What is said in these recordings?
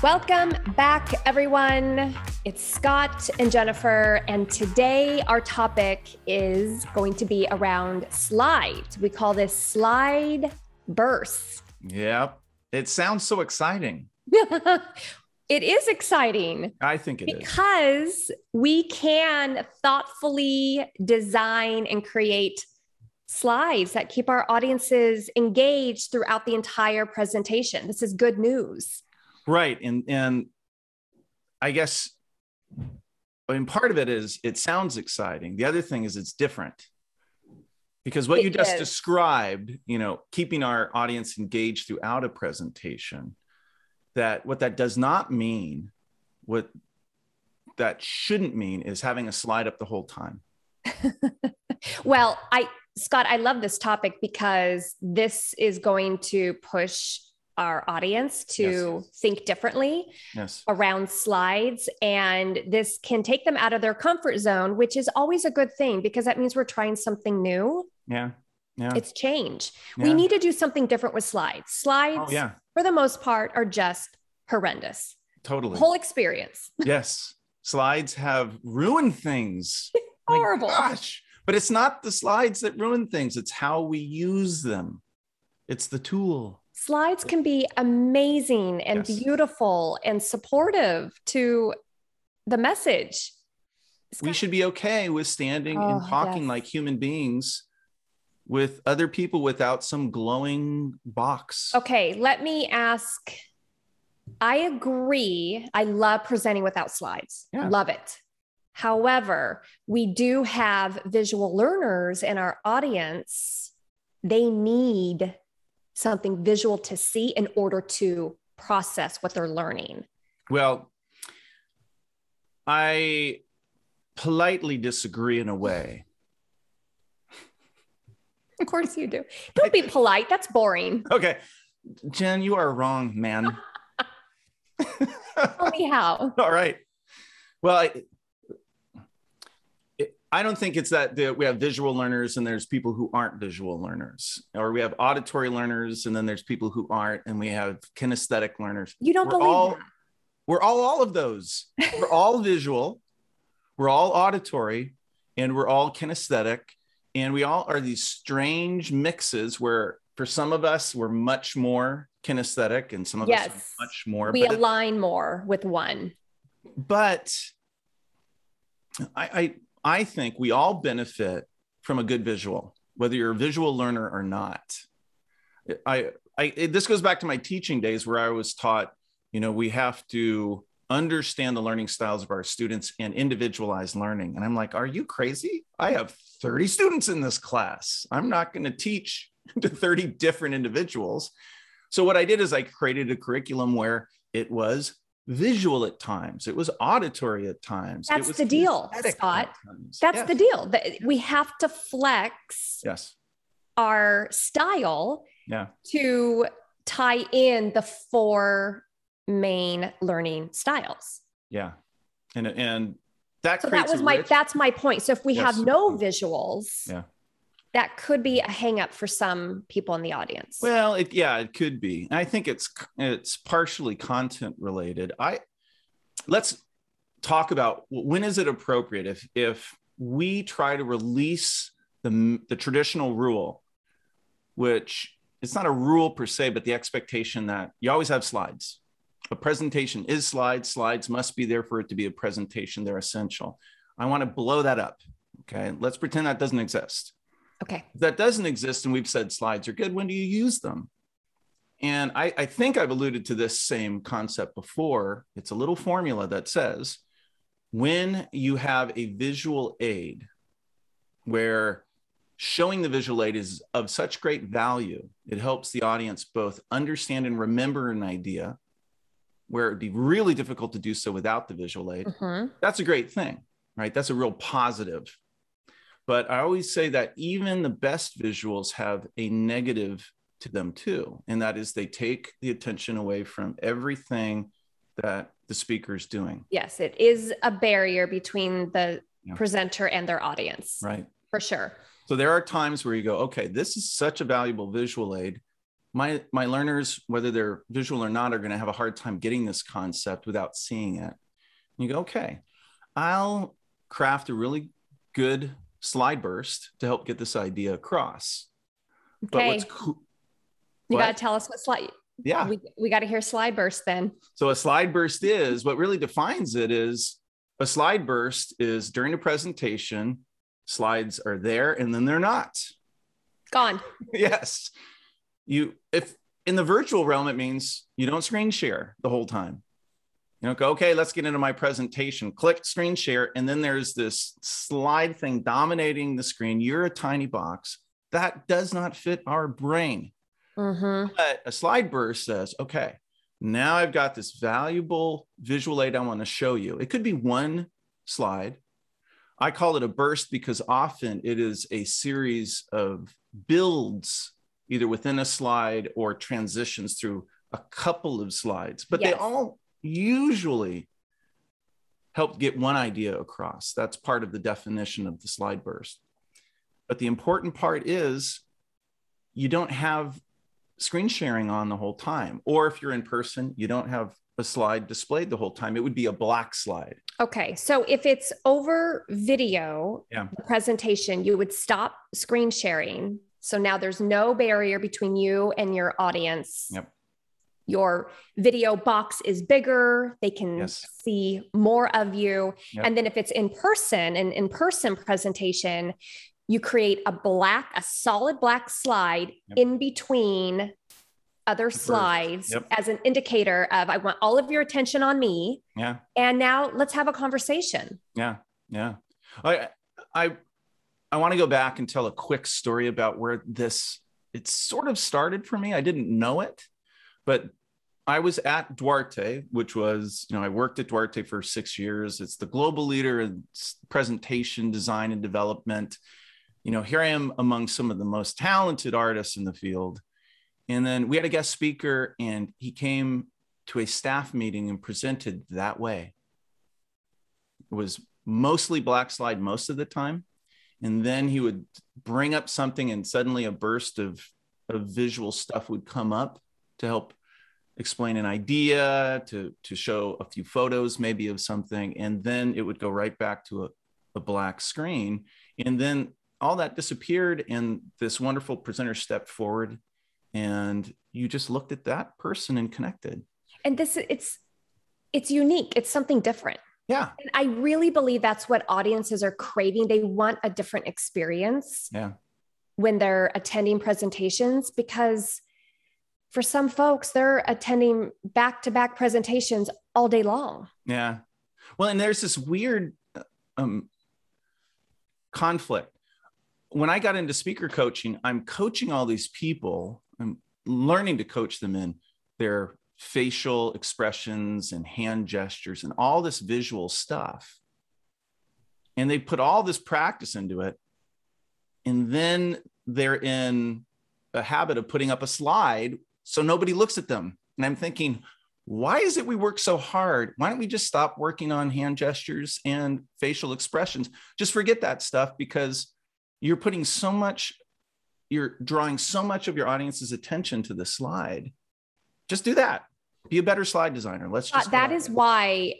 Welcome back, everyone. It's Scott and Jennifer, and today our topic is going to be around slides. We call this slide bursts. Yep. It sounds so exciting. it is exciting. I think it because is. we can thoughtfully design and create slides that keep our audiences engaged throughout the entire presentation. This is good news. Right. And and I guess I mean part of it is it sounds exciting. The other thing is it's different. Because what it you just is. described, you know, keeping our audience engaged throughout a presentation, that what that does not mean, what that shouldn't mean is having a slide up the whole time. well, I Scott, I love this topic because this is going to push our audience to yes. think differently yes. around slides. And this can take them out of their comfort zone, which is always a good thing because that means we're trying something new. Yeah. Yeah. It's change. Yeah. We need to do something different with slides. Slides, oh, yeah. for the most part, are just horrendous. Totally. Whole experience. yes. Slides have ruined things. Horrible. gosh. But it's not the slides that ruin things, it's how we use them. It's the tool. Slides can be amazing and yes. beautiful and supportive to the message. we should be okay with standing oh, and talking yes. like human beings with other people without some glowing box. Okay, let me ask. I agree. I love presenting without slides. Yeah. Love it. However, we do have visual learners in our audience. They need something visual to see in order to process what they're learning. Well, I politely disagree in a way. Of course you do. Don't be polite. That's boring. Okay. Jen, you are wrong, man. Tell me how. All right. Well, I, I don't think it's that we have visual learners and there's people who aren't visual learners, or we have auditory learners and then there's people who aren't, and we have kinesthetic learners. You don't we're believe all, that? We're all all of those. we're all visual, we're all auditory, and we're all kinesthetic, and we all are these strange mixes where for some of us we're much more kinesthetic, and some of yes. us much more. We align more with one. But I, I I think we all benefit from a good visual, whether you're a visual learner or not. I, I it, this goes back to my teaching days where I was taught, you know, we have to understand the learning styles of our students and individualize learning. And I'm like, are you crazy? I have 30 students in this class. I'm not going to teach to 30 different individuals. So what I did is I created a curriculum where it was visual at times. It was auditory at times. That's the deal, Scott. That's yes. the deal. We have to flex yes. our style yeah. to tie in the four main learning styles. Yeah. And and that so that was my rich... that's my point. So if we yes. have no visuals, yeah that could be a hangup for some people in the audience. Well, it, yeah, it could be. I think it's it's partially content related. I let's talk about when is it appropriate if if we try to release the the traditional rule, which it's not a rule per se, but the expectation that you always have slides. A presentation is slides. Slides must be there for it to be a presentation. They're essential. I want to blow that up. Okay, let's pretend that doesn't exist Okay. That doesn't exist. And we've said slides are good. When do you use them? And I, I think I've alluded to this same concept before. It's a little formula that says when you have a visual aid where showing the visual aid is of such great value, it helps the audience both understand and remember an idea where it'd be really difficult to do so without the visual aid. Mm-hmm. That's a great thing, right? That's a real positive but I always say that even the best visuals have a negative to them too. And that is they take the attention away from everything that the speaker is doing. Yes, it is a barrier between the yeah. presenter and their audience. Right. For sure. So there are times where you go, okay, this is such a valuable visual aid. my my learners, whether they're visual or not, are going to have a hard time getting this concept without seeing it. And you go, okay, I'll craft a really good slide burst to help get this idea across. Okay. But what's cool? You got to tell us what slide. Yeah. We, we got to hear slide burst then. So a slide burst is what really defines it is a slide burst is during a presentation, slides are there and then they're not. Gone. yes. You if in the virtual realm, it means you don't screen share the whole time. You know, go, okay, let's get into my presentation. Click screen share. And then there's this slide thing dominating the screen. You're a tiny box. That does not fit our brain. Mm-hmm. But a slide burst says, okay, now I've got this valuable visual aid I want to show you. It could be one slide. I call it a burst because often it is a series of builds, either within a slide or transitions through a couple of slides, but yes. they all usually help get one idea across. That's part of the definition of the slide burst. But the important part is you don't have screen sharing on the whole time. Or if you're in person, you don't have a slide displayed the whole time. It would be a black slide. Okay. So if it's over video yeah. presentation, you would stop screen sharing. So now there's no barrier between you and your audience. Yep. Your video box is bigger. They can yes. see more of you. Yep. And then if it's in person, an in person presentation, you create a black, a solid black slide yep. in between other slides yep. as an indicator of I want all of your attention on me. Yeah. And now let's have a conversation. Yeah. Yeah. I I I want to go back and tell a quick story about where this it sort of started for me. I didn't know it, but I was at Duarte, which was, you know, I worked at Duarte for six years. It's the global leader in presentation design and development you know, here I am among some of the most talented artists in the field. And then we had a guest speaker, and he came to a staff meeting and presented that way. It was mostly black slide most of the time. And then he would bring up something, and suddenly a burst of, of visual stuff would come up to help explain an idea, to, to show a few photos, maybe of something. And then it would go right back to a, a black screen. And then all that disappeared and this wonderful presenter stepped forward and you just looked at that person and connected. And this it's it's unique. It's something different. Yeah. And i really believe that's what audiences are craving. They want a different experience yeah. when they're attending presentations because for some folks they're attending back-to-back presentations all day long yeah well and there's this weird um, conflict when I got into speaker coaching, I'm coaching all these people. I'm learning to coach them in their facial expressions and hand gestures and all this visual stuff. And they put all this practice into it. And then they're in a habit of putting up a slide so nobody looks at them. And I'm thinking, why is it we work so hard? Why don't we just stop working on hand gestures and facial expressions? Just forget that stuff because you're putting so much you're drawing so much of your audience's attention to the slide just do that be a better slide designer let's just uh, that is why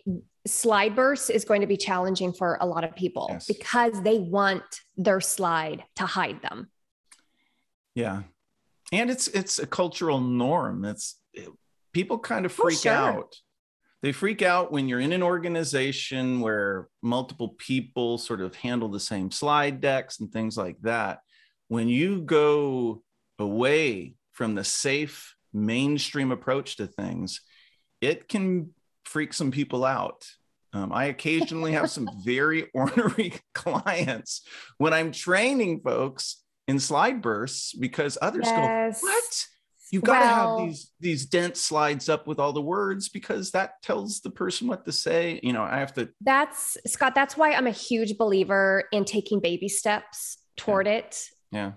slide bursts is going to be challenging for a lot of people yes. because they want their slide to hide them yeah and it's it's a cultural norm it's it, people kind of freak oh, sure. out they freak out when you're in an organization where multiple people sort of handle the same slide decks and things like that. When you go away from the safe mainstream approach to things, it can freak some people out. Um, I occasionally have some very ornery clients when I'm training folks in slide bursts because others yes. go, What? You've got well, to have these these dense slides up with all the words because that tells the person what to say. You know, I have to. That's Scott. That's why I'm a huge believer in taking baby steps toward yeah. it. Yeah.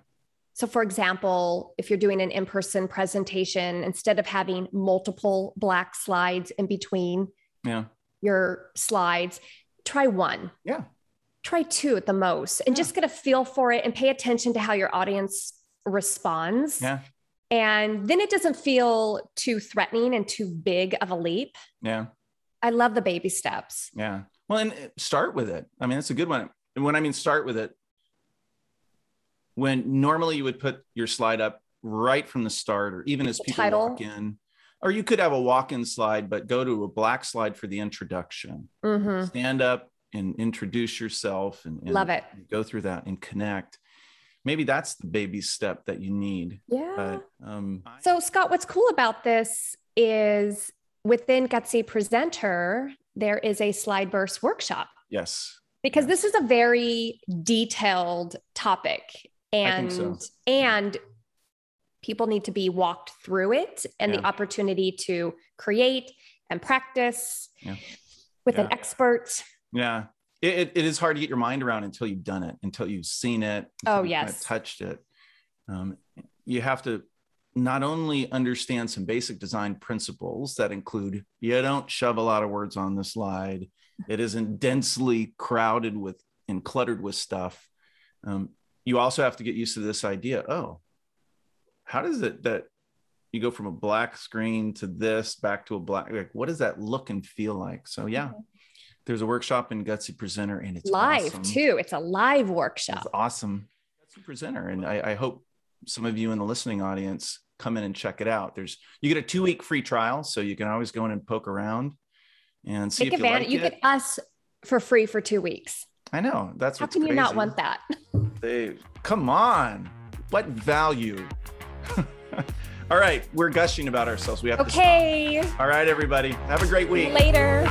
So, for example, if you're doing an in person presentation, instead of having multiple black slides in between yeah. your slides, try one. Yeah. Try two at the most and yeah. just get a feel for it and pay attention to how your audience responds. Yeah And then it doesn't feel too threatening and too big of a leap. Yeah. I love the baby steps. Yeah. Well, and uh, start with it. I mean, that's a good one. And when I mean start with it, when normally you would put your slide up right from the start, or even as people title. walk in, or you could have a walk-in slide, but go to a black slide for the introduction. Mm-hmm. Stand up and introduce yourself, and, and love it. Go through that and connect. Maybe that's the baby step that you need. Yeah. But, um, so Scott, what's cool about this is within Gutsy Presenter, there is a slide burst workshop. Yes. Because this is a very detailed topic and so. and people need to be walked through it and yeah. the opportunity to create and practice yeah. with yeah. an expert. Yeah. It, it is hard to get your mind around until you've done it, until you've seen it. Oh, yes. Kind of touched it. Um, you have to not only understand some basic design principles that include you don't shove a lot of words on the slide, it isn't densely crowded with and cluttered with stuff. Um, you also have to get used to this idea oh, how does it that you go from a black screen to this back to a black like what does that look and feel like so yeah mm-hmm. There's a workshop in gutsy presenter and it's live awesome. too it's a live workshop it's awesome gutsy presenter and I, I, hope some of you in the listening audience come in and check it out there's you get a two week free trial so you can always go in and poke around and see Take if advantage. you, like you get us for free for two weeks i know that's how can crazy. you not want that they come on what value All right, we're gushing about ourselves. We have okay. to. Okay. All right, everybody. Have a great week. Later.